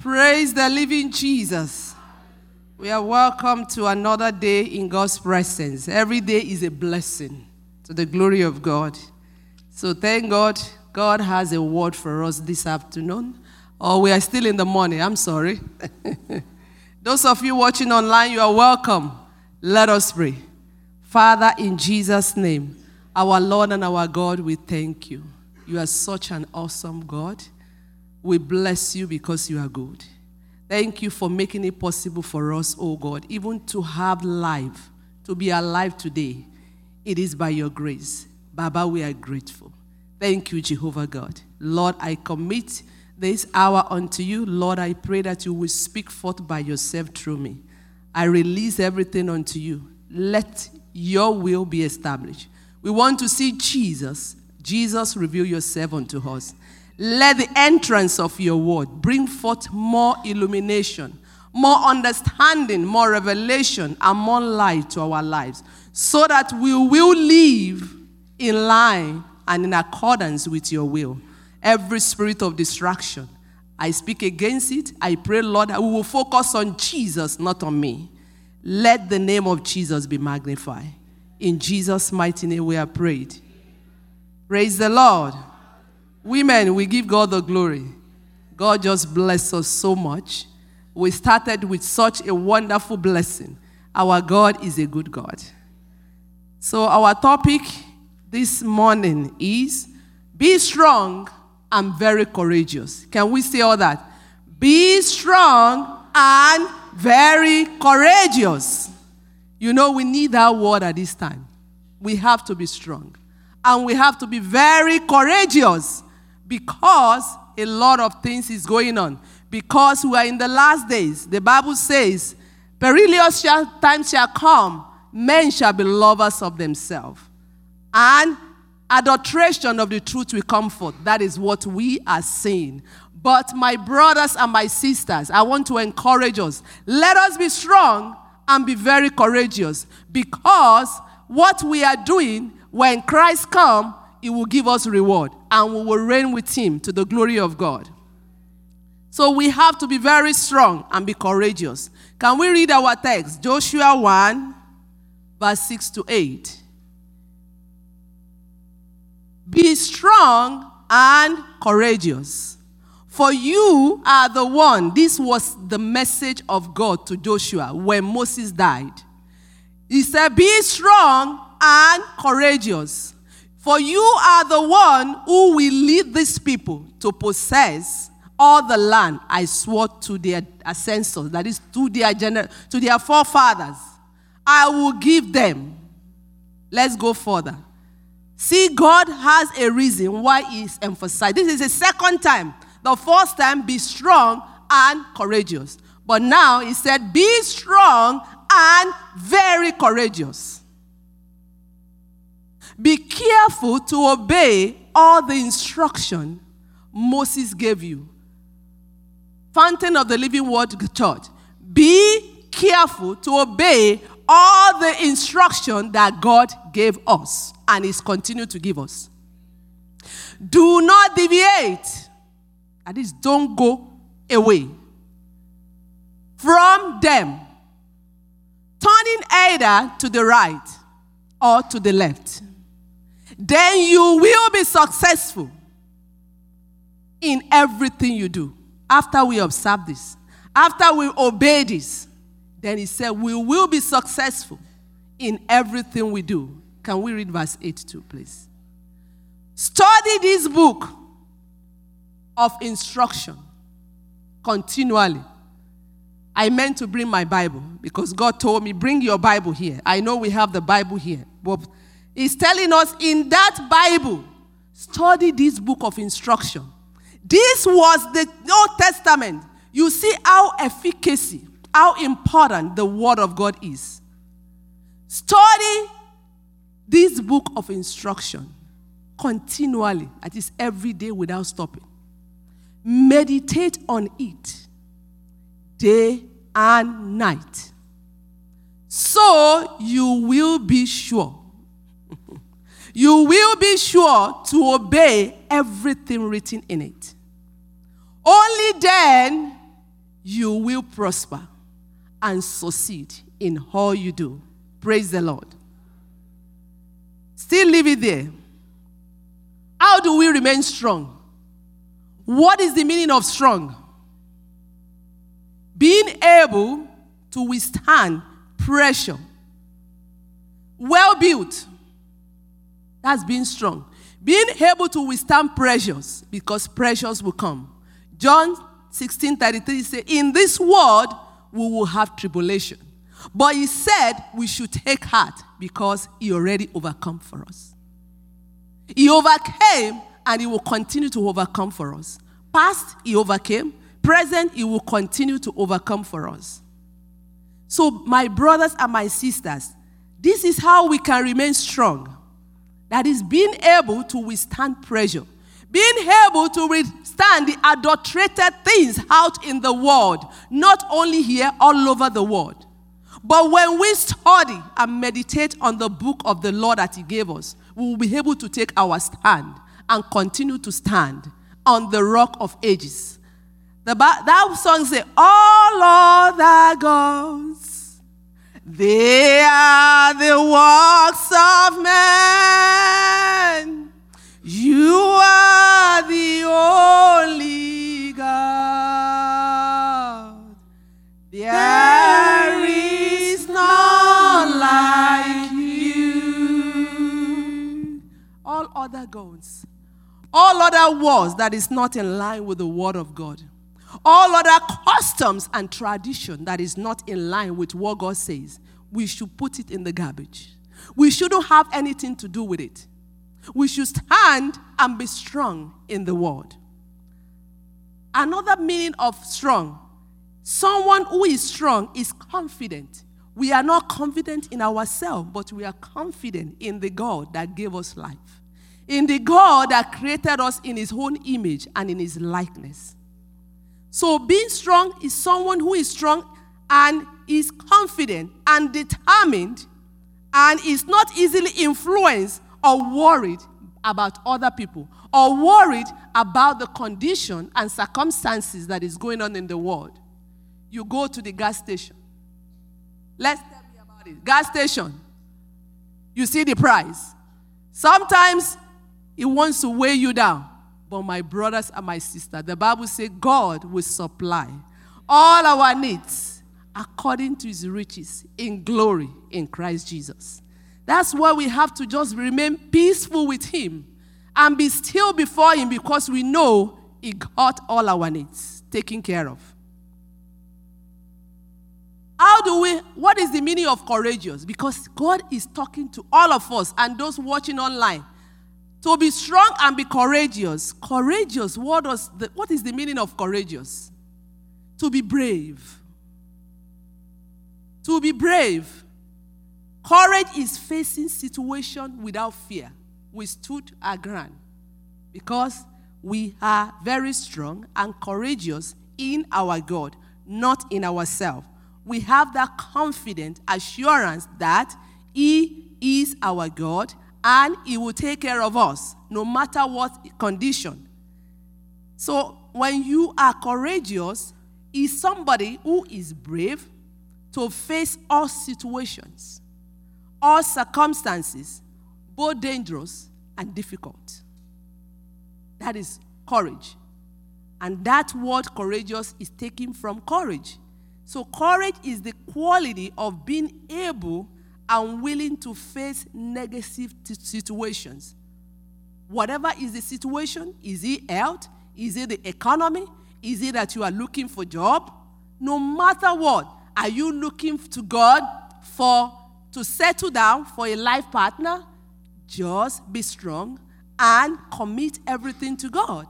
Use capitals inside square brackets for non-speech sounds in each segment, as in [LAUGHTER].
Praise the living Jesus. We are welcome to another day in God's presence. Every day is a blessing to the glory of God. So thank God, God has a word for us this afternoon. Or oh, we are still in the morning, I'm sorry. [LAUGHS] Those of you watching online, you are welcome. Let us pray. Father, in Jesus' name, our Lord and our God, we thank you. You are such an awesome God. We bless you because you are good. Thank you for making it possible for us, oh God, even to have life, to be alive today. It is by your grace. Baba, we are grateful. Thank you, Jehovah God. Lord, I commit this hour unto you. Lord, I pray that you will speak forth by yourself through me. I release everything unto you. Let your will be established. We want to see Jesus. Jesus, reveal yourself unto us. Let the entrance of your word bring forth more illumination, more understanding, more revelation, and more light to our lives, so that we will live in line and in accordance with your will. Every spirit of distraction, I speak against it. I pray, Lord, that we will focus on Jesus, not on me. Let the name of Jesus be magnified. In Jesus' mighty name, we are prayed. Praise the Lord. Women, we give God the glory. God just bless us so much. We started with such a wonderful blessing. Our God is a good God. So, our topic this morning is be strong and very courageous. Can we say all that? Be strong and very courageous. You know, we need that word at this time. We have to be strong and we have to be very courageous because a lot of things is going on. Because we are in the last days. The Bible says, perilous times shall come, men shall be lovers of themselves. And adulteration of the truth will come forth. That is what we are seeing. But my brothers and my sisters, I want to encourage us. Let us be strong and be very courageous because what we are doing when Christ comes, he will give us reward and we will reign with him to the glory of God. So we have to be very strong and be courageous. Can we read our text? Joshua 1, verse 6 to 8. Be strong and courageous. For you are the one. This was the message of God to Joshua when Moses died. He said, Be strong and courageous. For you are the one who will lead these people to possess all the land I swore to their ancestors, that is, to their, gener- to their forefathers. I will give them. Let's go further. See, God has a reason why He's emphasized. This is the second time. The first time, be strong and courageous. But now He said, be strong and very courageous. Be careful to obey all the instruction Moses gave you. Fountain of the Living Word Church. Be careful to obey all the instruction that God gave us and is continuing to give us. Do not deviate. Is, don't go away from them, turning either to the right or to the left then you will be successful in everything you do. After we observe this, after we obey this, then he said, We will be successful in everything we do. Can we read verse 8 too, please? Study this book of instruction continually. I meant to bring my Bible because God told me, Bring your Bible here. I know we have the Bible here, but is telling us in that Bible, study this book of instruction. This was the Old Testament. You see how efficacy, how important the Word of God is. Study this book of instruction continually, that is every day without stopping. Meditate on it day and night. So you will be sure you will be sure to obey everything written in it. Only then you will prosper and succeed in all you do. Praise the Lord. Still leave it there. How do we remain strong? What is the meaning of strong? Being able to withstand pressure. Well built. That's being strong. Being able to withstand pressures because pressures will come. John 16 33 says, In this world we will have tribulation. But he said we should take heart because he already overcome for us. He overcame and he will continue to overcome for us. Past, he overcame. Present, he will continue to overcome for us. So, my brothers and my sisters, this is how we can remain strong. That is being able to withstand pressure, being able to withstand the adulterated things out in the world, not only here, all over the world. But when we study and meditate on the book of the Lord that He gave us, we will be able to take our stand and continue to stand on the rock of ages. The, that song says, All other gods, they are the works of man. You are the only God. There is none like you. All other gods all other words that is not in line with the word of God. All other customs and tradition that is not in line with what God says, we should put it in the garbage. We shouldn't have anything to do with it. We should stand and be strong in the word. Another meaning of strong someone who is strong is confident. We are not confident in ourselves, but we are confident in the God that gave us life in the God that created us in his own image and in his likeness. So, being strong is someone who is strong and is confident and determined and is not easily influenced or worried about other people or worried about the condition and circumstances that is going on in the world. You go to the gas station. Let's tell me about it. Gas station. You see the price. Sometimes it wants to weigh you down. But my brothers and my sisters, the Bible says God will supply all our needs according to his riches in glory in Christ Jesus. That's why we have to just remain peaceful with him and be still before him because we know he got all our needs taken care of. How do we, what is the meaning of courageous? Because God is talking to all of us and those watching online. To be strong and be courageous. Courageous, what, does the, what is the meaning of courageous? To be brave. To be brave. Courage is facing situation without fear. We stood our ground because we are very strong and courageous in our God, not in ourselves. We have that confident assurance that He is our God and He will take care of us no matter what condition. So, when you are courageous, is somebody who is brave to face all situations, all circumstances, both dangerous and difficult. That is courage. And that word courageous is taken from courage. So, courage is the quality of being able and willing to face negative t- situations. Whatever is the situation, is it health? Is it the economy? Is it that you are looking for job? No matter what, are you looking to God for to settle down for a life partner? Just be strong and commit everything to God,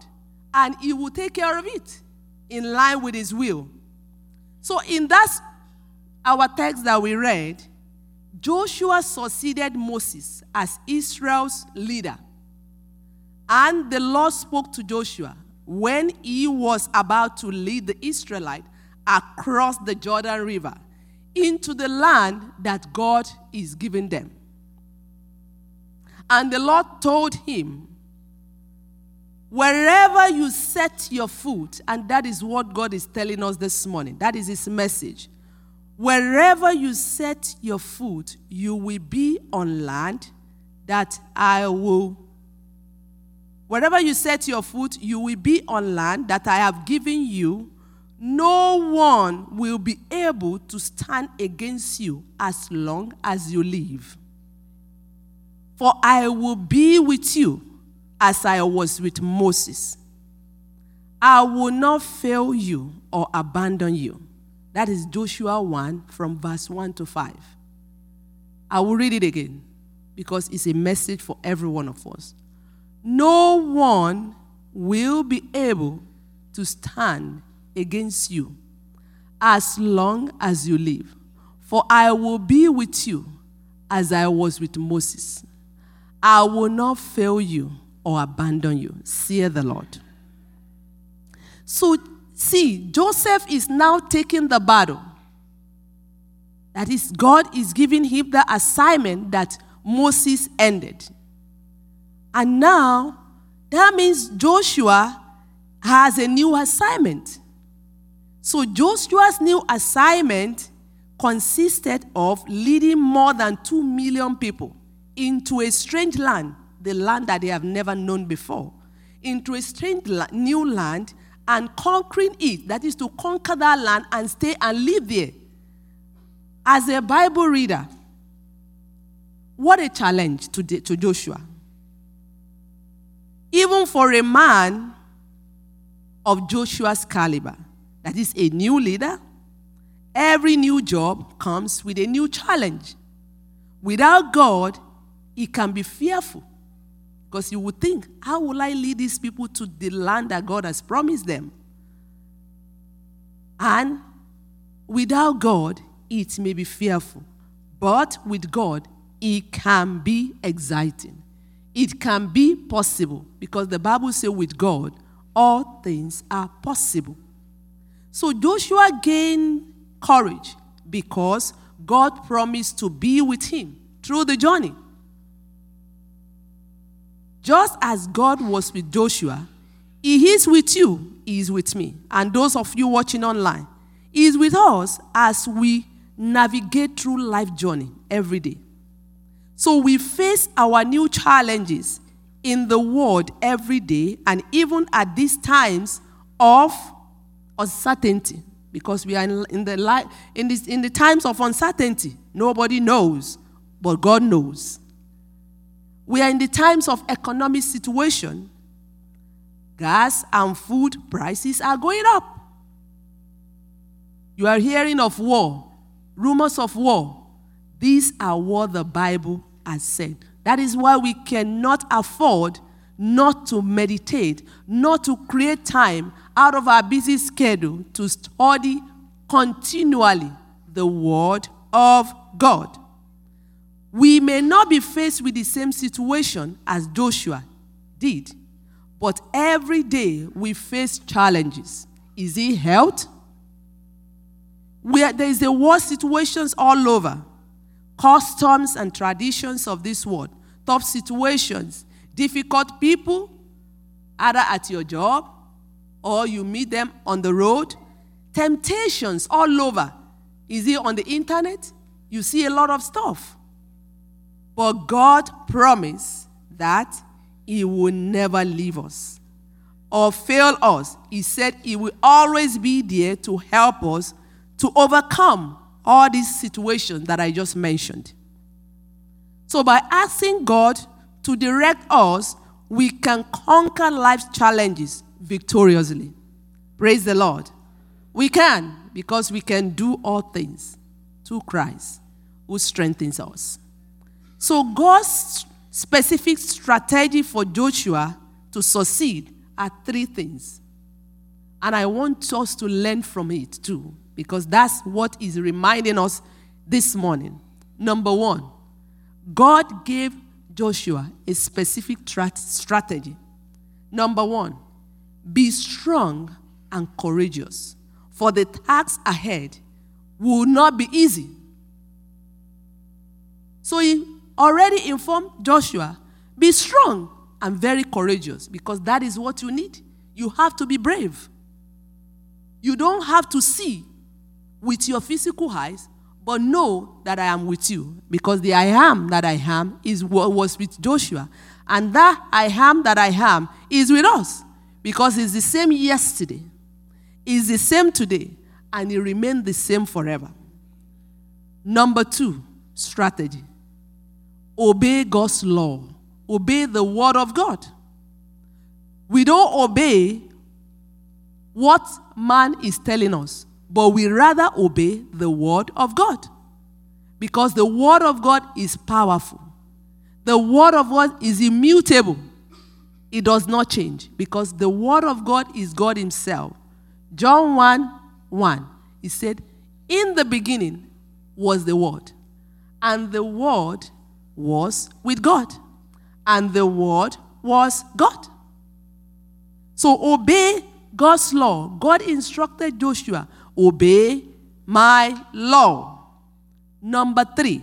and He will take care of it in line with His will. So, in that our text that we read, Joshua succeeded Moses as Israel's leader. And the Lord spoke to Joshua when he was about to lead the Israelite across the Jordan River into the land that God is giving them. And the Lord told him, Wherever you set your foot, and that is what God is telling us this morning, that is His message. Wherever you set your foot, you will be on land that I will. Wherever you set your foot, you will be on land that I have given you. No one will be able to stand against you as long as you live. For I will be with you as I was with Moses. I will not fail you or abandon you. That is Joshua 1 from verse 1 to 5. I will read it again because it's a message for every one of us. No one will be able to stand against you as long as you live. For I will be with you as I was with Moses. I will not fail you or abandon you. See the Lord. So, see, Joseph is now taking the battle. That is, God is giving him the assignment that Moses ended. And now, that means Joshua has a new assignment. So, Joshua's new assignment consisted of leading more than 2 million people into a strange land the land that they have never known before, into a strange new land and conquering it. That is to conquer that land and stay and live there. As a Bible reader, what a challenge to, to Joshua. Even for a man of Joshua's caliber, that is a new leader, every new job comes with a new challenge. Without God, it can be fearful. Because you would think, how will I lead these people to the land that God has promised them? And without God, it may be fearful. But with God, it can be exciting. It can be possible because the Bible says, with God, all things are possible. So Joshua gained courage because God promised to be with him through the journey. Just as God was with Joshua, He is with you, He is with me. And those of you watching online, He is with us as we navigate through life journey every day. So we face our new challenges in the world every day and even at these times of uncertainty because we are in, in the li- in, this, in the times of uncertainty nobody knows but god knows we are in the times of economic situation. Gas and food prices are going up. You are hearing of war, rumors of war. These are what the Bible has said. That is why we cannot afford not to meditate, not to create time out of our busy schedule to study continually the Word of God. We may not be faced with the same situation as Joshua did, but every day we face challenges. Is it health? Where there is a war situations all over, customs and traditions of this world, tough situations, difficult people, either at your job or you meet them on the road, temptations all over. Is it on the internet? You see a lot of stuff. But God promised that He will never leave us or fail us. He said He will always be there to help us to overcome all these situations that I just mentioned. So, by asking God to direct us, we can conquer life's challenges victoriously. Praise the Lord. We can because we can do all things through Christ who strengthens us. So God's specific strategy for Joshua to succeed are three things. And I want us to learn from it too, because that's what is reminding us this morning. Number one, God gave Joshua a specific tra- strategy. Number one, be strong and courageous, for the task ahead will not be easy. So he already informed Joshua be strong, and very courageous because that is what you need. You have to be brave. You don't have to see with your physical eyes, but know that I am with you because the I am that I am is what was with Joshua. And that I am that I am is with us because it's the same yesterday, it's the same today, and it remains the same forever. Number two, strategy obey God's law, obey the word of God. We don't obey what man is telling us, but we rather obey the word of God. Because the word of God is powerful. The word of God is immutable. It does not change because the word of God is God Himself. John 1 1, He said, In the beginning was the word, and the word was with God, and the word was God. So obey God's law. God instructed Joshua, obey my law. Number three,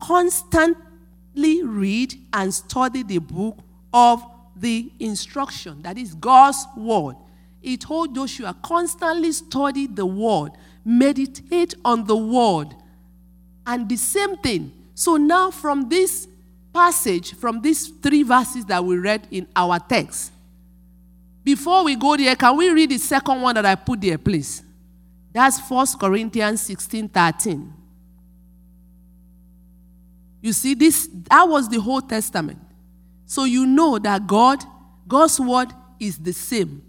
constantly read and study the book of the instruction, that is God's word. He told Joshua, constantly study the word, meditate on the word. And the same thing. So now, from this passage, from these three verses that we read in our text, before we go there, can we read the second one that I put there, please? That's 1 Corinthians 16 13. You see, this that was the whole testament. So you know that God, God's word is the same.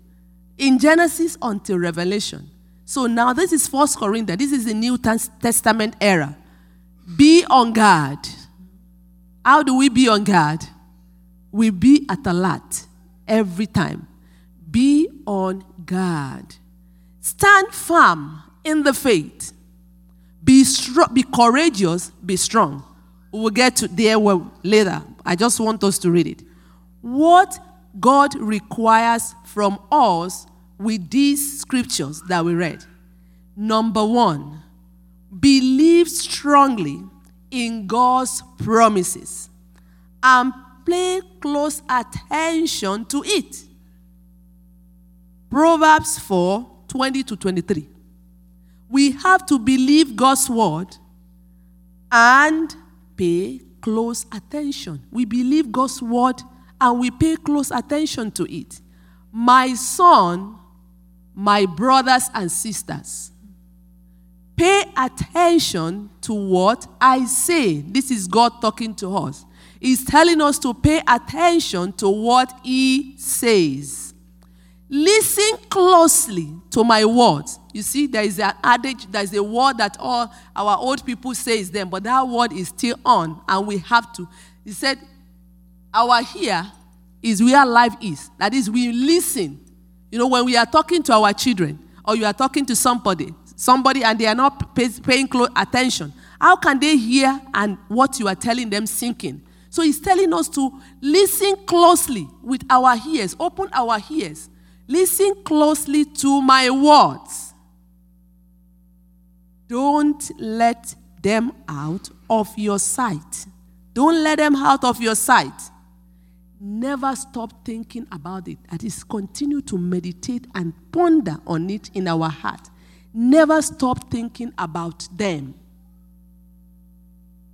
In Genesis until Revelation. So now this is 1 Corinthians. This is the New Testament era. Be on guard. How do we be on guard? We be at alert every time. Be on guard. Stand firm in the faith. Be, str- be courageous, be strong. We'll get to there later. I just want us to read it. What God requires from us with these scriptures that we read. Number one, believe strongly in God's promises and pay close attention to it. Proverbs 4 20 to 23. We have to believe God's word and pay close attention. We believe God's word and we pay close attention to it. My son, my brothers and sisters, pay attention to what I say. This is God talking to us. He's telling us to pay attention to what He says. Listen closely to my words. You see, there is an adage, there is a word that all our old people say is them, but that word is still on, and we have to. He said, Our here is where life is. That is, we listen. You know, when we are talking to our children, or you are talking to somebody, somebody, and they are not pay, paying close attention, how can they hear and what you are telling them sinking? So he's telling us to listen closely with our ears, open our ears Listen closely to my words. Don't let them out of your sight. Don't let them out of your sight. Never stop thinking about it. That is, continue to meditate and ponder on it in our heart. Never stop thinking about them.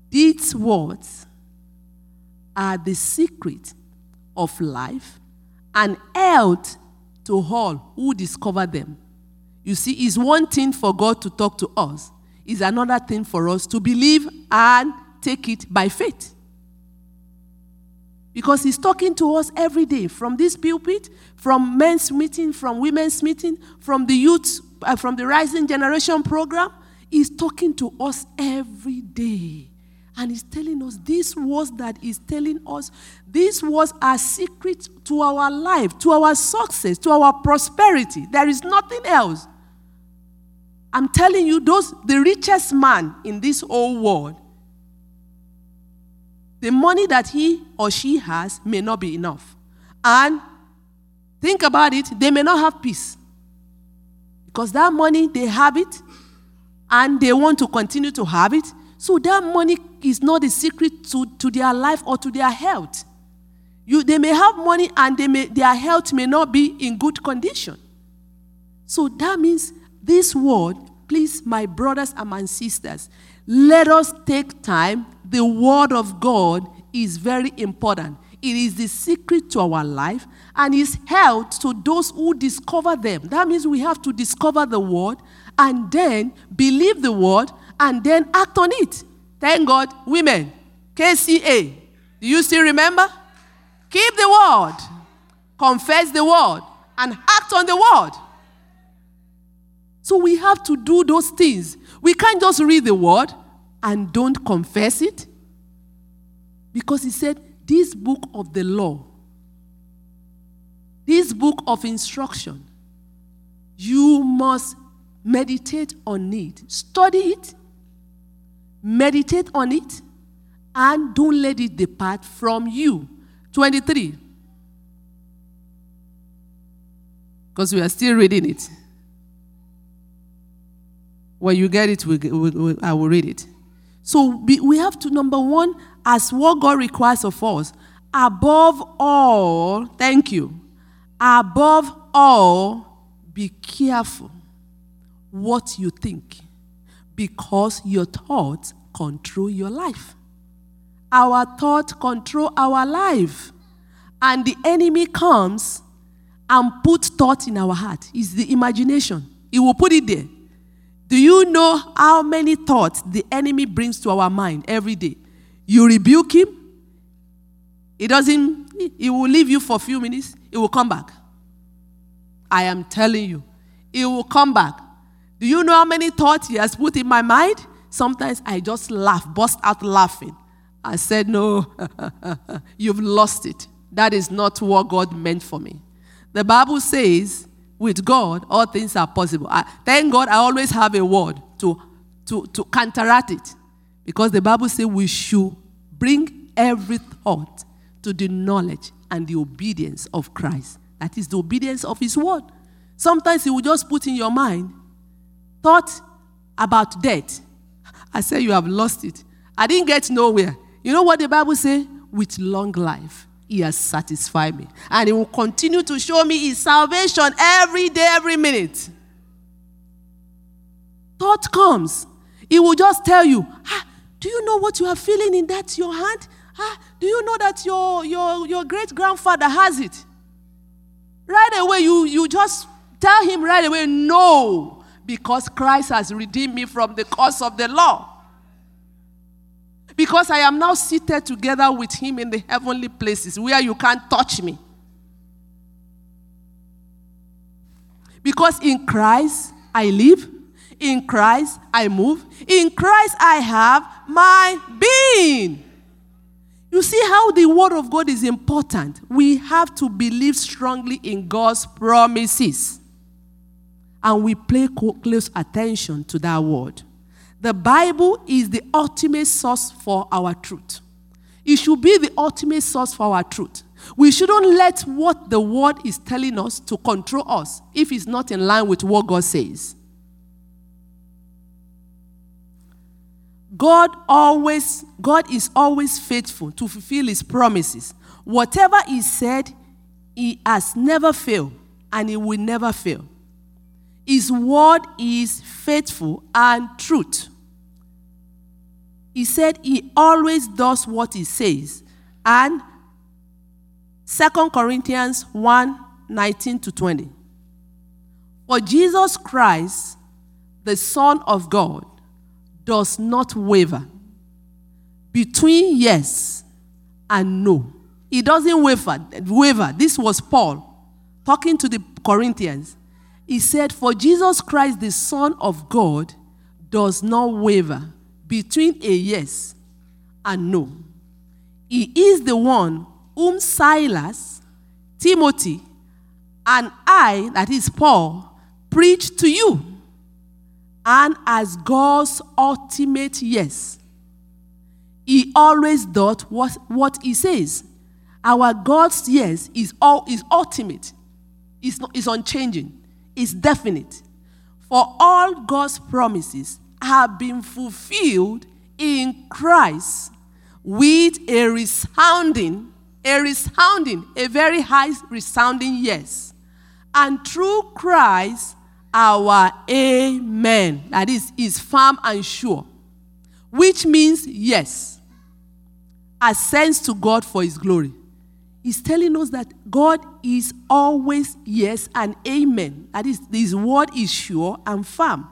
These words are the secret of life and health to all who discover them. You see, it's one thing for God to talk to us, it's another thing for us to believe and take it by faith. Because He's talking to us every day from this pulpit, from men's meeting, from women's meeting, from the youth, uh, from the Rising Generation program. He's talking to us every day. And he's telling us these words that he's telling us these words are secret to our life, to our success, to our prosperity. There is nothing else. I'm telling you, those the richest man in this whole world, the money that he or she has may not be enough. And think about it, they may not have peace. Because that money, they have it, and they want to continue to have it, so that money is not a secret to, to their life or to their health. You, they may have money and they may, their health may not be in good condition. So that means this word, please, my brothers and my sisters, let us take time. The word of God is very important. It is the secret to our life and is held to those who discover them. That means we have to discover the word and then believe the word and then act on it. Thank God, women, KCA. Do you still remember? Keep the word, confess the word, and act on the word. So we have to do those things. We can't just read the word and don't confess it. Because he said, This book of the law, this book of instruction, you must meditate on it, study it, meditate on it, and don't let it depart from you. 23. Because we are still reading it. When you get it, we, we, we, I will read it. So we, we have to, number one, as what God requires of us, above all, thank you, above all, be careful what you think because your thoughts control your life. Our thoughts control our life. And the enemy comes and put thought in our heart. It's the imagination. He will put it there. Do you know how many thoughts the enemy brings to our mind every day? You rebuke him, he doesn't, he will leave you for a few minutes, he will come back. I am telling you, he will come back. Do you know how many thoughts he has put in my mind? Sometimes I just laugh, bust out laughing. I said, No, [LAUGHS] you've lost it. That is not what God meant for me. The Bible says with God, all things are possible. I, thank God I always have a word to, to, to counteract it. Because the Bible says we should bring every thought to the knowledge and the obedience of Christ. That is the obedience of His word. Sometimes He will just put in your mind thought about death. I say you have lost it. I didn't get nowhere. You know what the Bible says? With long life he has satisfied me. And He will continue to show me His salvation every day, every minute. Thought comes. He will just tell you, ah, Do you know what you are feeling in that your hand? Ah, do you know that your, your, your great grandfather has it? Right away, you, you just tell him right away, No, because Christ has redeemed me from the curse of the law because I am now seated together with him in the heavenly places where you can't touch me. Because in Christ I live, in Christ I move, in Christ I have my being. You see how the word of God is important. We have to believe strongly in God's promises. And we pay close attention to that word. The Bible is the ultimate source for our truth. It should be the ultimate source for our truth. We shouldn't let what the word is telling us to control us if it's not in line with what God says. God always God is always faithful to fulfill his promises. Whatever he said, he has never failed and he will never fail. His word is faithful and truth. He said he always does what he says. And 2 Corinthians 1 19 to 20. For Jesus Christ, the Son of God, does not waver between yes and no. He doesn't waver. waver. This was Paul talking to the Corinthians. He said, For Jesus Christ, the Son of God, does not waver between a yes and no. He is the one whom Silas, Timothy, and I, that is Paul, preached to you. And as God's ultimate yes, he always does what, what he says. Our God's yes is, all, is ultimate, it's, it's unchanging is definite. For all God's promises have been fulfilled in Christ with a resounding A resounding, a very high resounding yes. And through Christ, our amen. That is, is firm and sure. Which means yes. Ascends to God for his glory. He's telling us that God is always yes and amen. That is, his word is sure and firm.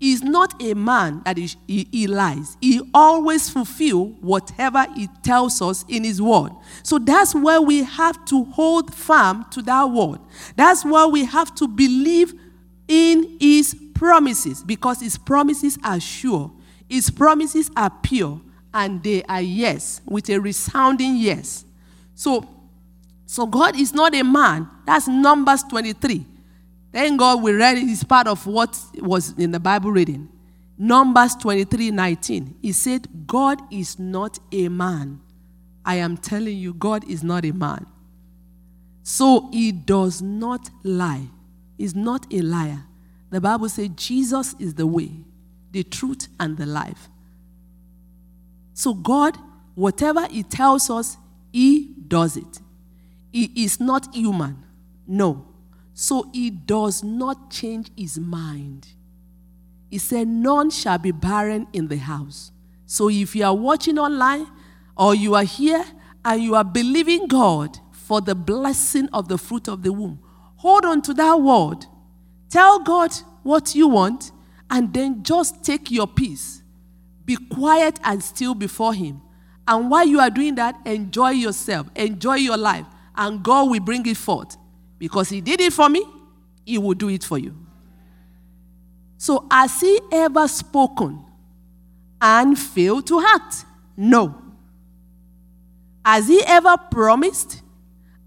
He's not a man that is, he, he lies. He always fulfill whatever he tells us in his word. So that's why we have to hold firm to that word. That's why we have to believe in his promises because his promises are sure. His promises are pure and they are yes, with a resounding yes. So, so God is not a man. That's Numbers 23. Thank God we read it. It's part of what was in the Bible reading. Numbers 23 19. He said, God is not a man. I am telling you, God is not a man. So he does not lie. He's not a liar. The Bible says Jesus is the way, the truth, and the life. So God, whatever He tells us, He does it. He is not human. No. So he does not change his mind. He said, None shall be barren in the house. So if you are watching online or you are here and you are believing God for the blessing of the fruit of the womb, hold on to that word. Tell God what you want and then just take your peace. Be quiet and still before Him. And while you are doing that, enjoy yourself, enjoy your life, and God will bring it forth. Because he did it for me, he will do it for you. So, has he ever spoken and failed to act? No. Has he ever promised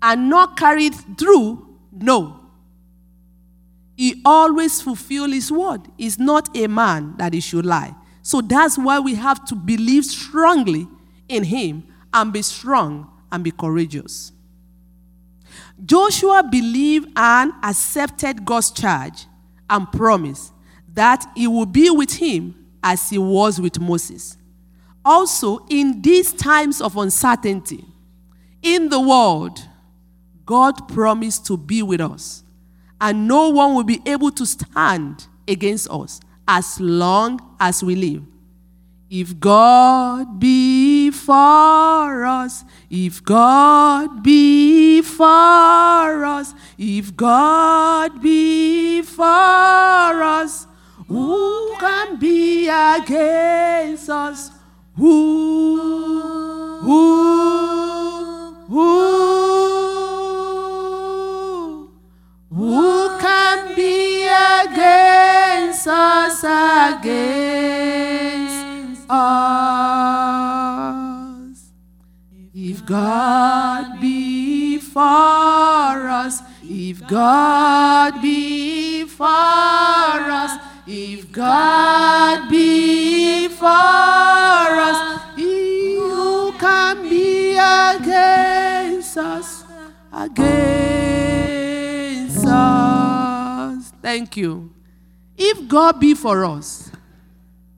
and not carried through? No. He always fulfills his word. He's not a man that he should lie. So that's why we have to believe strongly in him and be strong and be courageous. Joshua believed and accepted God's charge and promise that he would be with him as he was with Moses. Also, in these times of uncertainty in the world, God promised to be with us, and no one will be able to stand against us as long as we live. If God be for us, if God be for us, if God be for us, who can be against us? Who, who, who, who can be against us against? If God be for us, if God be for us, who can be against us? Against us. Thank you. If God be for us,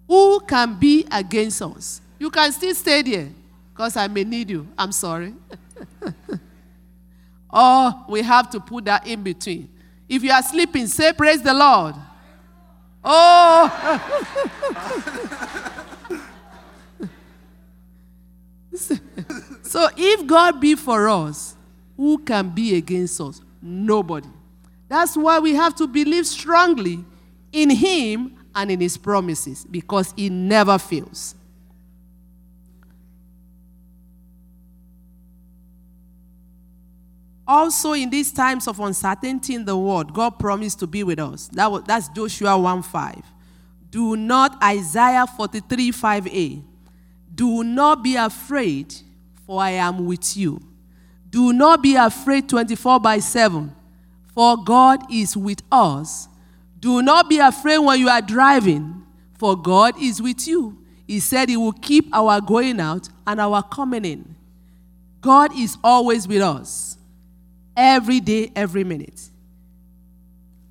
who can be against us? You can still stay there because I may need you. I'm sorry. [LAUGHS] or we have to put that in between. If you are sleeping, say, Praise the Lord. Oh! [LAUGHS] so if God be for us, who can be against us? Nobody. That's why we have to believe strongly in Him and in his promises because he never fails. Also, in these times of uncertainty in the world, God promised to be with us. That was, that's Joshua 1 5. Do not, Isaiah 43 5a. Do not be afraid, for I am with you. Do not be afraid 24 by 7, for God is with us do not be afraid when you are driving, for God is with you. He said He will keep our going out and our coming in. God is always with us, every day, every minute.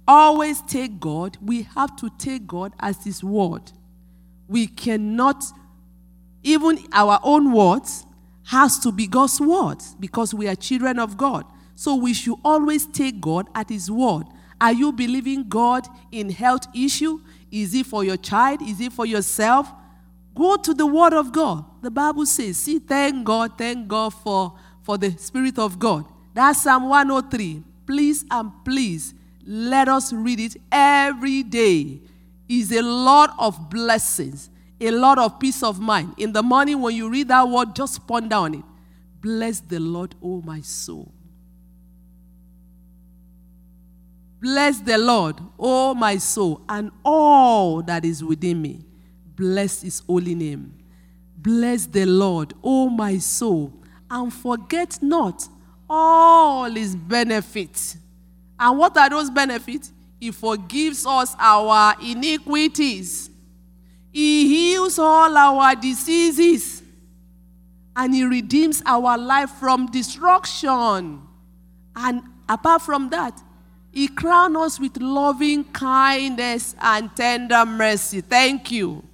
Always take God. We have to take God as His word. We cannot, even our own words has to be God's word because we are children of God. So we should always take God at his word. Are you believing God in health issue? Is it for your child? Is it for yourself? Go to the word of God. The Bible says, see, thank God, thank God for, for the Spirit of God. That's Psalm 103. Please and please let us read it every day. Is a lot of blessings, a lot of peace of mind. In the morning, when you read that word, just ponder on it. Bless the Lord, O my soul. Bless the Lord, O my soul, and all that is within me. Bless his holy name. Bless the Lord, O my soul, and forget not all his benefits. And what are those benefits? He forgives us our iniquities. He heals all our diseases. And he redeems our life from destruction. And apart from that, he crowns us with loving kindness and tender mercy. Thank you.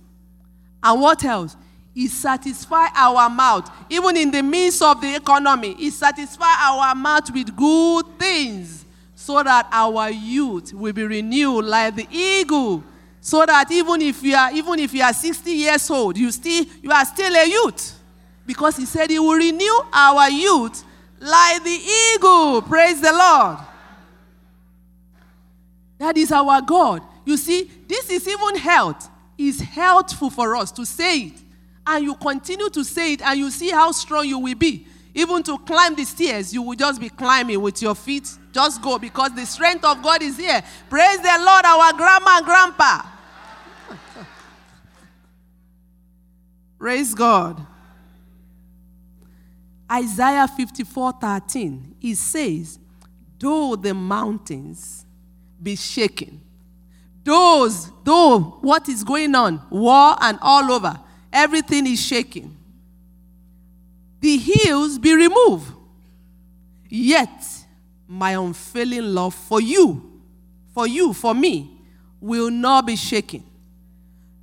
And what else? He satisfy our mouth. Even in the midst of the economy, He satisfy our mouth with good things so that our youth will be renewed like the eagle. So that even if you are even if you are 60 years old, you still you are still a youth. Because he said he will renew our youth like the eagle. Praise the Lord. That is our God. You see, this is even health. It's healthful for us to say it. And you continue to say it, and you see how strong you will be. Even to climb the stairs, you will just be climbing with your feet. Just go because the strength of God is here. Praise the Lord, our grandma and grandpa. Praise God. Isaiah 54 13, it says, Though the mountains be shaken. Those, though what is going on, war and all over, everything is shaking. The hills be removed. Yet my unfailing love for you, for you, for me, will not be shaken,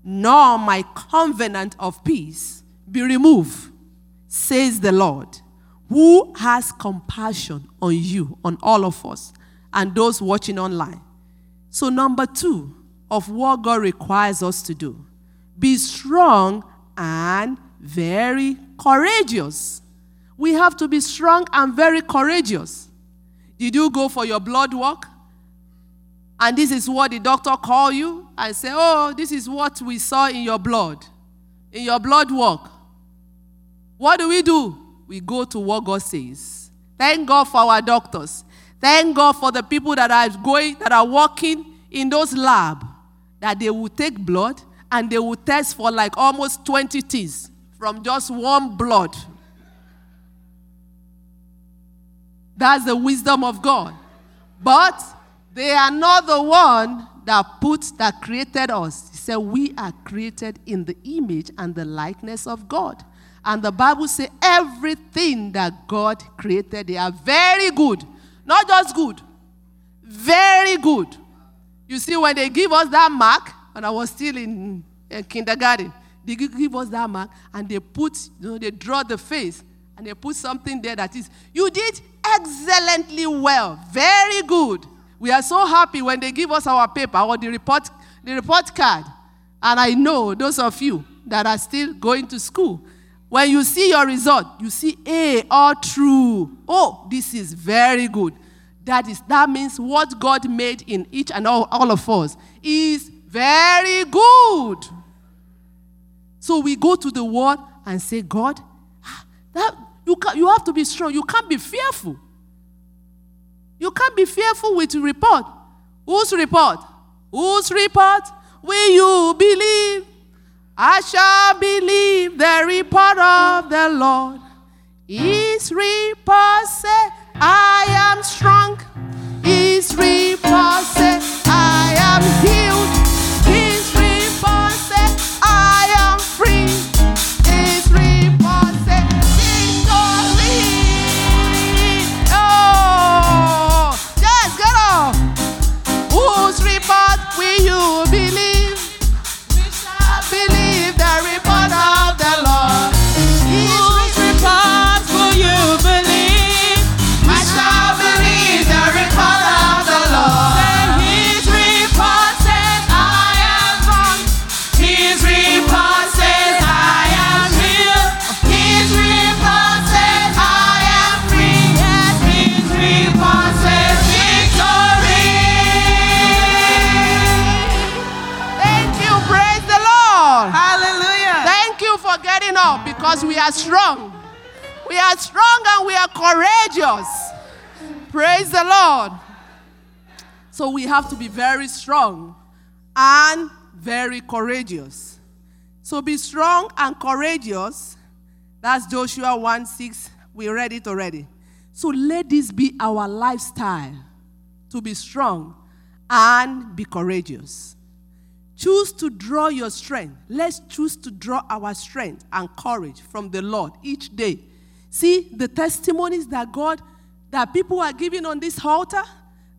nor my covenant of peace be removed, says the Lord, who has compassion on you, on all of us, and those watching online. So, number two of what God requires us to do be strong and very courageous. We have to be strong and very courageous. Did you go for your blood work? And this is what the doctor call you and say, "Oh, this is what we saw in your blood, in your blood work." What do we do? We go to what God says. Thank God for our doctors. Thank God for the people that are going, that are working in those lab, that they will take blood and they will test for like almost 20 things from just one blood. That's the wisdom of God. But they are not the one that put that created us. He said we are created in the image and the likeness of God. And the Bible says everything that God created, they are very good. Not just good, very good. You see, when they give us that mark, when I was still in, in kindergarten, they give us that mark and they put, you know, they draw the face and they put something there that is, you did excellently well, very good. We are so happy when they give us our paper or the report, the report card. And I know those of you that are still going to school, when you see your result, you see A, all true. Oh, this is very good. That is that means what God made in each and all, all of us is very good. So we go to the word and say, God, ah, that you, can, you have to be strong. You can't be fearful. You can't be fearful with your report. Whose report? Whose report will you believe? I shall believe the report of the Lord. His report said, I am strong. His report said, I am healed. Courageous. Praise the Lord. So we have to be very strong and very courageous. So be strong and courageous. That's Joshua 1 6. We read it already. So let this be our lifestyle to be strong and be courageous. Choose to draw your strength. Let's choose to draw our strength and courage from the Lord each day. See the testimonies that God, that people are giving on this altar,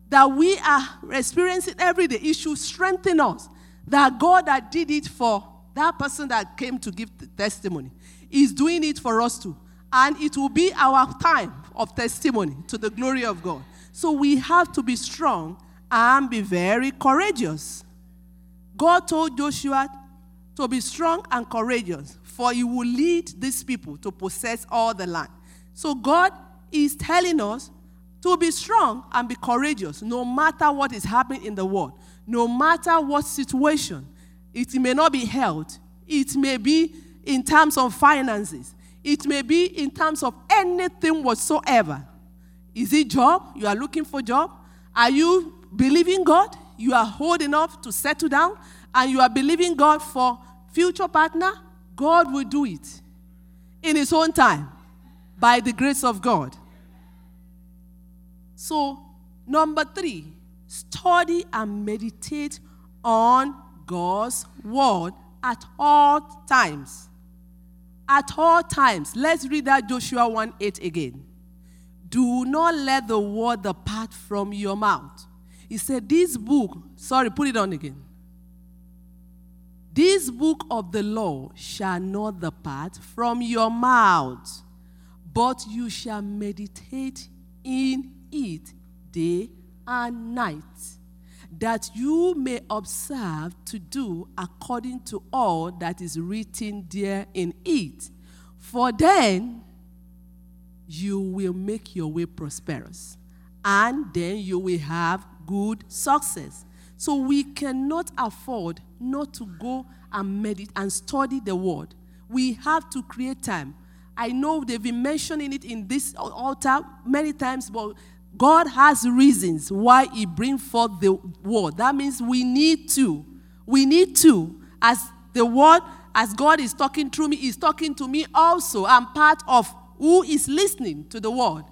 that we are experiencing every day. It should strengthen us. That God that did it for that person that came to give the testimony is doing it for us too. And it will be our time of testimony to the glory of God. So we have to be strong and be very courageous. God told Joshua to be strong and courageous, for he will lead these people to possess all the land. So God is telling us to be strong and be courageous no matter what is happening in the world, no matter what situation. It may not be health, it may be in terms of finances, it may be in terms of anything whatsoever. Is it job? You are looking for job? Are you believing God? You are old enough to settle down and you are believing God for future partner? God will do it in his own time by the grace of God. So, number 3, study and meditate on God's word at all times. At all times. Let's read that Joshua 1 8 again. Do not let the word depart from your mouth. He said, This book, sorry, put it on again. This book of the law shall not depart from your mouth, but you shall meditate in it day and night, that you may observe to do according to all that is written there in it. For then you will make your way prosperous, and then you will have good success. So we cannot afford not to go and meditate and study the word. We have to create time. I know they've been mentioning it in this altar many times, but God has reasons why He brings forth the word. That means we need to. We need to. As the word, as God is talking through me, He's talking to me also. I'm part of who is listening to the word.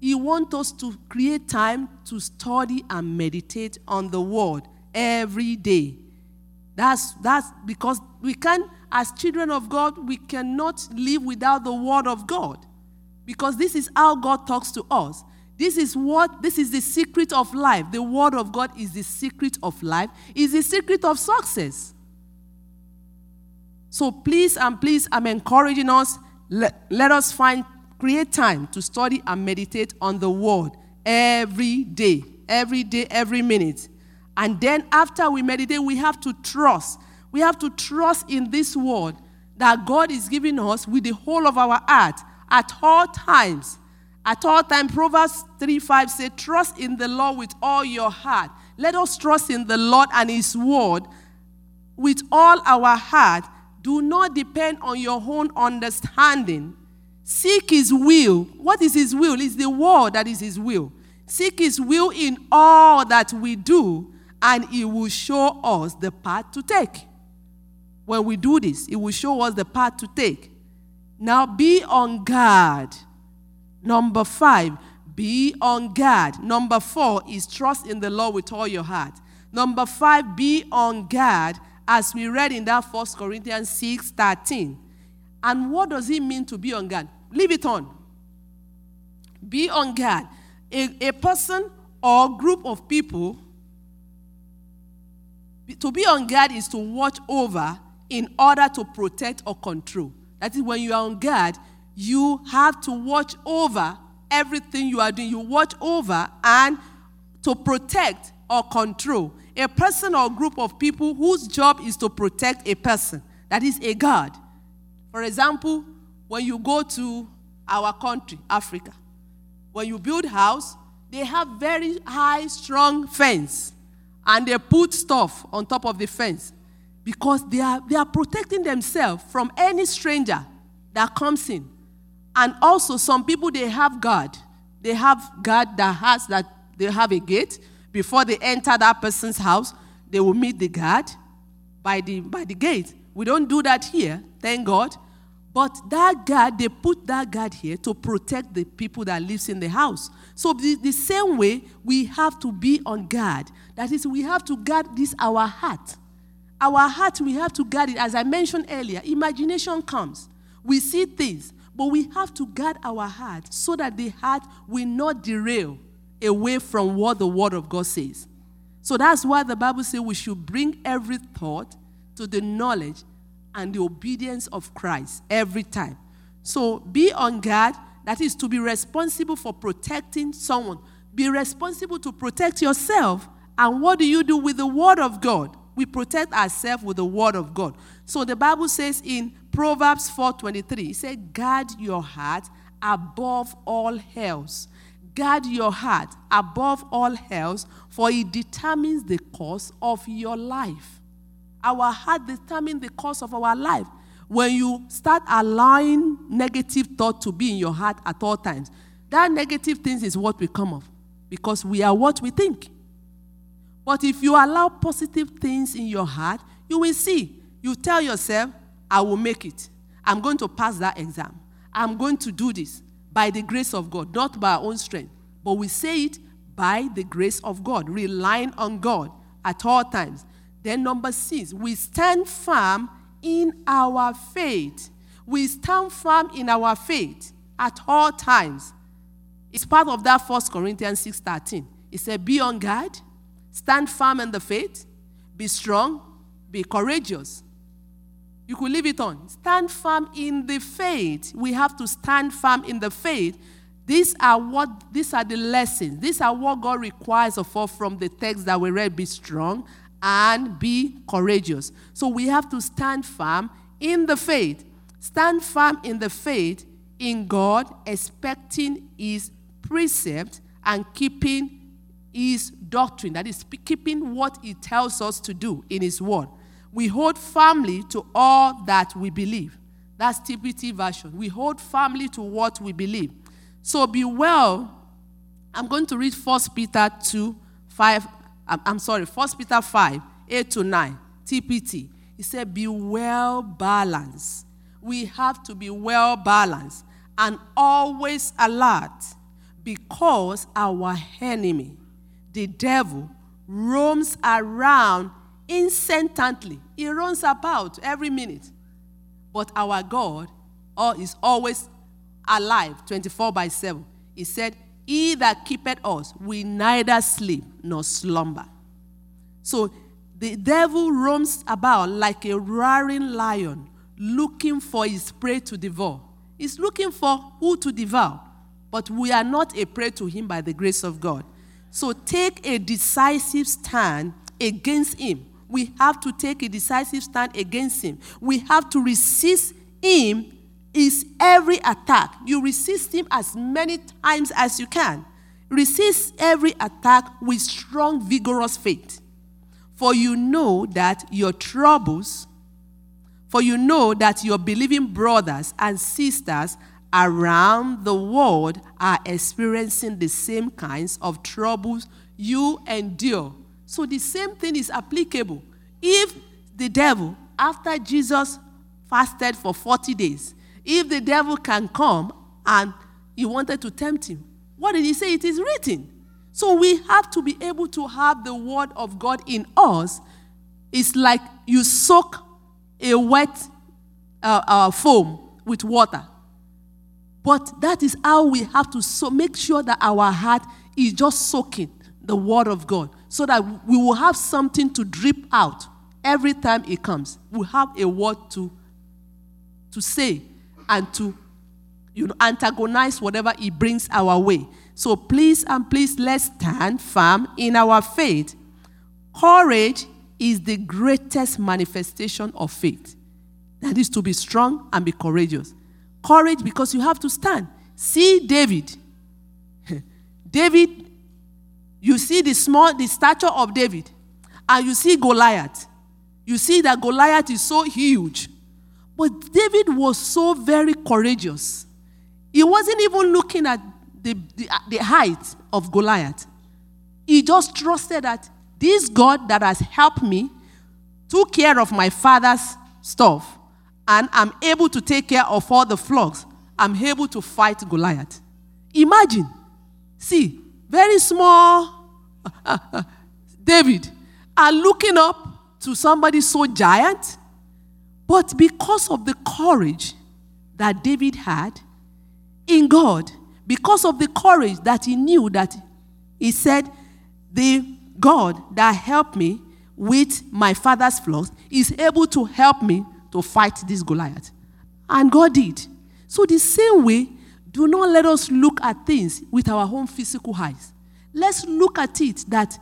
He wants us to create time to study and meditate on the word every day. That's, that's because we can, as children of God, we cannot live without the word of God. Because this is how God talks to us. This is what this is the secret of life. The word of God is the secret of life, is the secret of success. So please and please, I'm encouraging us, let, let us find create time to study and meditate on the word every day, every day, every minute. And then after we meditate, we have to trust. We have to trust in this word that God is giving us with the whole of our heart at all times. At all times, Proverbs 3 5 says, Trust in the Lord with all your heart. Let us trust in the Lord and His word with all our heart. Do not depend on your own understanding. Seek His will. What is His will? It's the word that is His will. Seek His will in all that we do, and He will show us the path to take. When we do this, He will show us the path to take. Now be on guard. Number five, be on guard. Number four is trust in the Lord with all your heart. Number five, be on guard, as we read in that First Corinthians 6 13. And what does it mean to be on guard? Leave it on. Be on guard. A, a person or group of people, to be on guard is to watch over in order to protect or control. That is, when you are on guard, you have to watch over everything you are doing. You watch over and to protect or control a person or group of people whose job is to protect a person. That is a guard. For example, when you go to our country, Africa, when you build house, they have very high, strong fence, and they put stuff on top of the fence because they are, they are protecting themselves from any stranger that comes in. And also, some people they have guard. They have guard that has that they have a gate. Before they enter that person's house, they will meet the guard by the by the gate. We don't do that here, thank God. But that guard, they put that guard here to protect the people that lives in the house. So the, the same way we have to be on guard. That is, we have to guard this our heart. Our heart, we have to guard it. As I mentioned earlier, imagination comes. We see things, but we have to guard our heart so that the heart will not derail away from what the Word of God says. So that's why the Bible says we should bring every thought to the knowledge and the obedience of Christ every time. So be on guard, that is to be responsible for protecting someone. Be responsible to protect yourself. And what do you do with the Word of God? We protect ourselves with the Word of God. So the Bible says in Proverbs 4:23, it says, guard your heart above all else. Guard your heart above all else, for it determines the course of your life. Our heart determines the course of our life. When you start allowing negative thought to be in your heart at all times, that negative things is what we come of because we are what we think. But if you allow positive things in your heart, you will see. You tell yourself, I will make it. I'm going to pass that exam. I'm going to do this by the grace of God, not by our own strength. But we say it by the grace of God, relying on God at all times. Then, number six, we stand firm in our faith. We stand firm in our faith at all times. It's part of that First Corinthians 6:13. It said, Be on guard, stand firm in the faith, be strong, be courageous. You could leave it on. Stand firm in the faith. We have to stand firm in the faith. These are what these are the lessons. These are what God requires of us from the text that we read. Be strong and be courageous. So we have to stand firm in the faith. Stand firm in the faith in God, expecting His precept and keeping His doctrine. That is, keeping what He tells us to do in His word. We hold firmly to all that we believe. That's TPT version. We hold firmly to what we believe. So be well. I'm going to read 1 Peter 2 5 I'm sorry, 1 Peter 5, 8 to 9, TPT. He said, Be well balanced. We have to be well balanced and always alert because our enemy, the devil, roams around incessantly. He runs about every minute. But our God oh, is always alive 24 by 7. He said, he that keepeth us will neither sleep nor slumber. So the devil roams about like a roaring lion, looking for his prey to devour. He's looking for who to devour, but we are not a prey to him by the grace of God. So take a decisive stand against him. We have to take a decisive stand against him. We have to resist him is every attack. You resist him as many times as you can. Resist every attack with strong, vigorous faith. For you know that your troubles, for you know that your believing brothers and sisters around the world are experiencing the same kinds of troubles you endure. So the same thing is applicable. If the devil, after Jesus fasted for 40 days, if the devil can come and he wanted to tempt him, what did he say? It is written. So we have to be able to have the word of God in us. It's like you soak a wet uh, uh, foam with water. But that is how we have to so make sure that our heart is just soaking the word of God so that we will have something to drip out every time it comes. We have a word to, to say and to you know, antagonize whatever he brings our way. So please and please let's stand firm in our faith. Courage is the greatest manifestation of faith. That is to be strong and be courageous. Courage because you have to stand. See David. [LAUGHS] David, you see the small, the stature of David, and you see Goliath. You see that Goliath is so huge. But David was so very courageous. He wasn't even looking at the, the, uh, the height of Goliath. He just trusted that this God that has helped me took care of my father's stuff, and I'm able to take care of all the flocks. I'm able to fight Goliath. Imagine, see, very small [LAUGHS] David are looking up to somebody so giant, but because of the courage that David had in God, because of the courage that he knew that he said, The God that helped me with my father's flocks is able to help me to fight this Goliath. And God did. So, the same way, do not let us look at things with our own physical eyes. Let's look at it that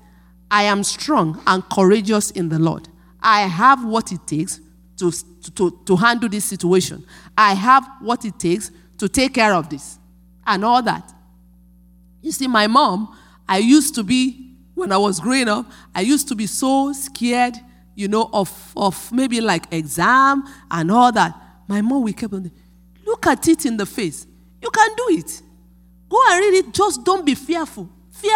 I am strong and courageous in the Lord. I have what it takes to, to, to handle this situation. I have what it takes to take care of this and all that. You see, my mom, I used to be, when I was growing up, I used to be so scared, you know, of, of maybe like exam and all that. My mom, we kept on, look at it in the face. You can do it. Go and read it. Just don't be fearful. Fear,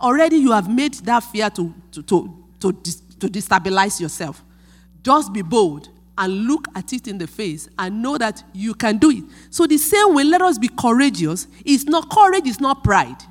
already you have made that fear to, to, to, to, to destabilize yourself. Just be bold and look at it in the face and know that you can do it. So, the same way, let us be courageous. It's not courage, it's not pride.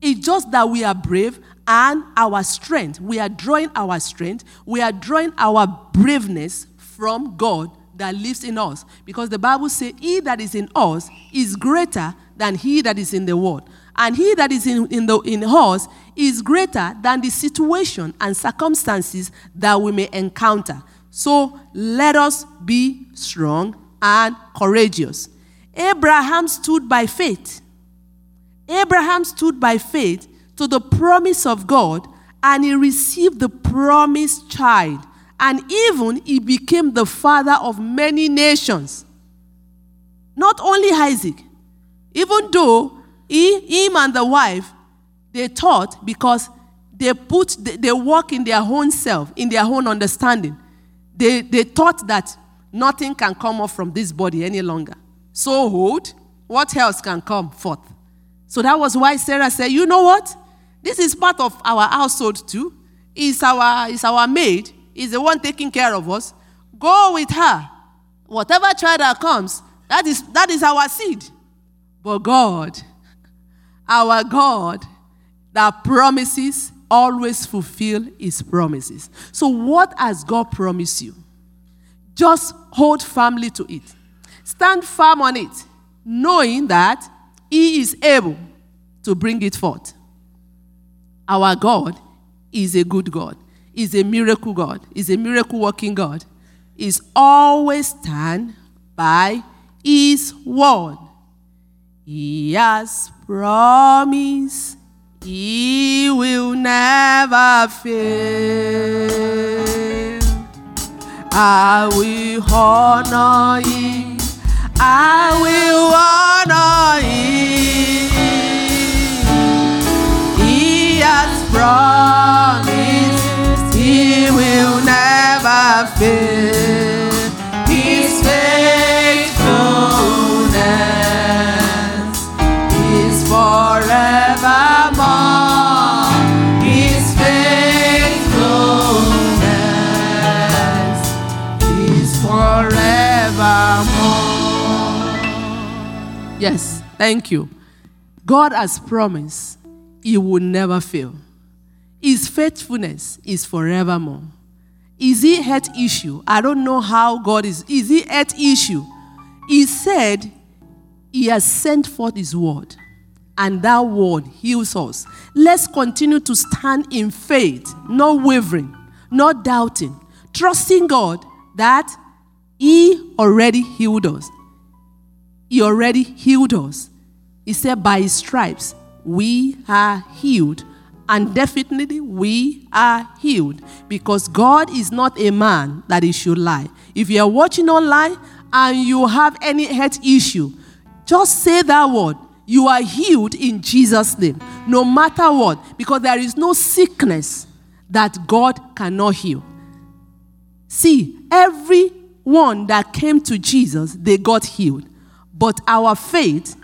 It's just that we are brave and our strength. We are drawing our strength, we are drawing our braveness from God that lives in us. Because the Bible says, He that is in us is greater than he that is in the world. And he that is in, in, the, in us is greater than the situation and circumstances that we may encounter. So let us be strong and courageous. Abraham stood by faith. Abraham stood by faith to the promise of God and he received the promised child. And even he became the father of many nations. Not only Isaac, even though he, him and the wife, they thought because they put, they, they in their own self, in their own understanding. They, they thought that nothing can come off from this body any longer. So old, what else can come forth? So that was why Sarah said, You know what? This is part of our household too. Is our, is our maid, is the one taking care of us. Go with her. Whatever child that comes, that is, that is our seed. But God, our God that promises always fulfill his promises. So, what has God promised you? Just hold firmly to it. Stand firm on it, knowing that he is able to bring it forth. Our God is a good God, is a miracle God, is a miracle working God, is always stand by his word. He has promised he will never fail. I will honor him. I will honor him. Thank you. God has promised he will never fail. His faithfulness is forevermore. Is he health issue? I don't know how God is. Is he health issue? He said he has sent forth his word, and that word heals us. Let's continue to stand in faith, not wavering, not doubting, trusting God that he already healed us. He already healed us. He said, by his stripes, we are healed. And definitely we are healed because God is not a man that he should lie. If you are watching online and you have any health issue, just say that word. You are healed in Jesus' name, no matter what, because there is no sickness that God cannot heal. See, every one that came to Jesus, they got healed. But our faith,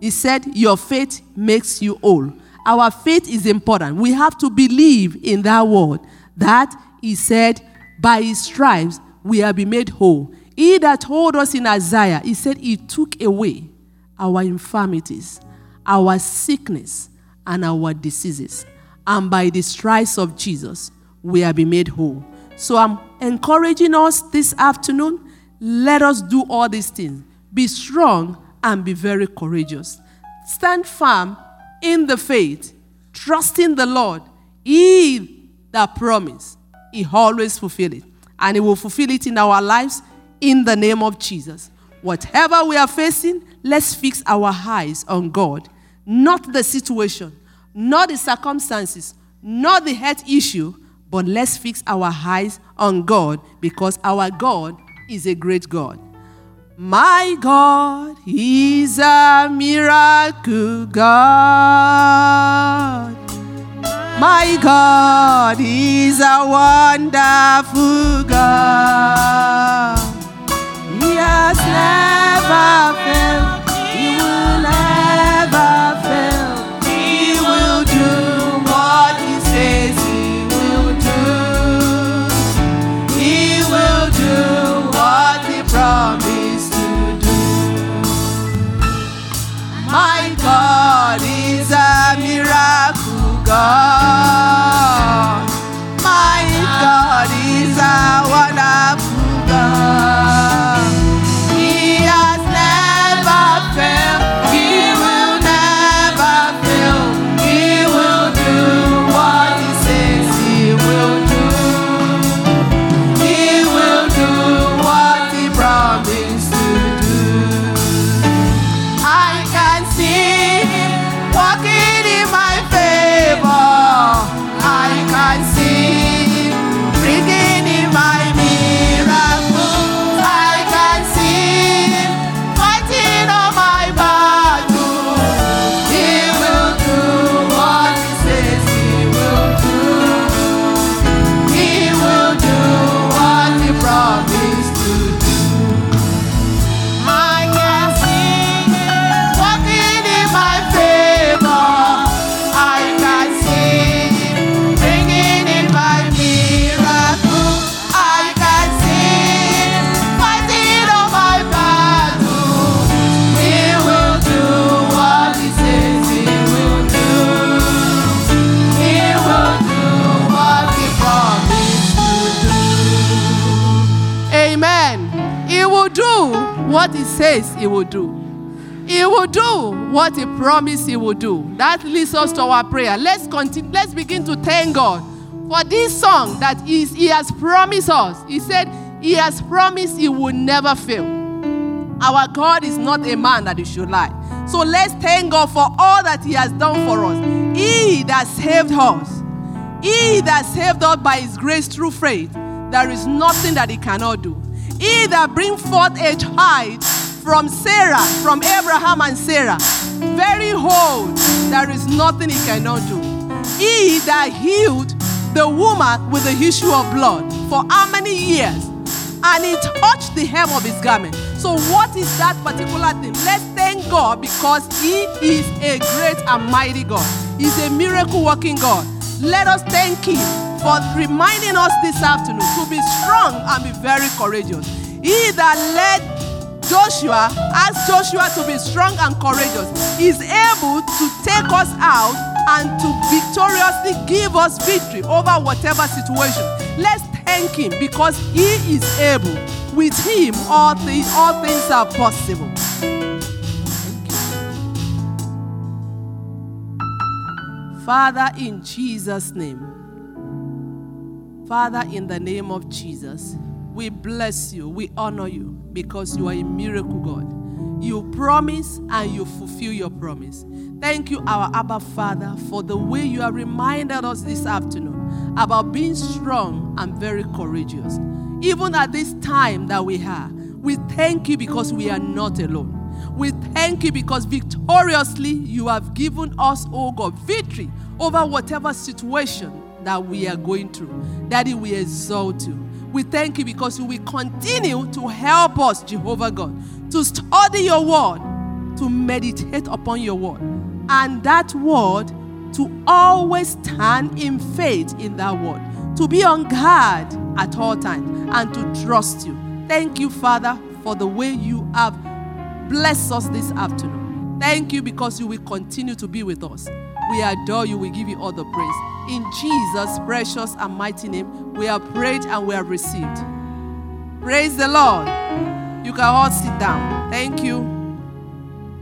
he said, Your faith makes you whole. Our faith is important. We have to believe in that word that he said, By his stripes we have been made whole. He that told us in Isaiah, he said, He took away our infirmities, our sickness, and our diseases. And by the stripes of Jesus, we have been made whole. So I'm encouraging us this afternoon. Let us do all these things. Be strong and be very courageous. Stand firm in the faith, trusting the Lord. He that promise, He always fulfill it. And He will fulfill it in our lives in the name of Jesus. Whatever we are facing, let's fix our eyes on God, not the situation, not the circumstances, not the health issue, but let's fix our eyes on God because our God is a great God. My God is a miracle God. My God is a wonderful God. He has never failed. God. My God is a will do. He will do what he promised he will do. That leads us to our prayer. Let's continue. Let's begin to thank God for this song that is he has promised us. He said he has promised he will never fail. Our God is not a man that he should lie. So let's thank God for all that he has done for us. He that saved us. He that saved us by his grace through faith. There is nothing that he cannot do. He that bring forth a child from Sarah, from Abraham and Sarah, very old, there is nothing he cannot do. He that healed the woman with the issue of blood for how many years? And he touched the hem of his garment. So, what is that particular thing? Let's thank God because he is a great and mighty God. He's a miracle working God. Let us thank him for reminding us this afternoon to be strong and be very courageous. He that led Joshua asked Joshua to be strong and courageous. He's able to take us out and to victoriously give us victory over whatever situation. Let's thank him because he is able. With him, all things, all things are possible. Father, in Jesus' name. Father, in the name of Jesus, we bless you, we honor you because you are a miracle God. You promise and you fulfill your promise. Thank you, our Abba Father, for the way you have reminded us this afternoon about being strong and very courageous. Even at this time that we are, we thank you because we are not alone. We thank you because victoriously you have given us, oh God, victory over whatever situation that we are going through. Daddy, we exalt you. We thank you because you will continue to help us, Jehovah God, to study your word, to meditate upon your word, and that word to always stand in faith in that word, to be on guard at all times, and to trust you. Thank you, Father, for the way you have blessed us this afternoon. Thank you because you will continue to be with us. We adore you. We give you all the praise. In Jesus' precious and mighty name, we have prayed and we have received. Praise the Lord. You can all sit down. Thank you.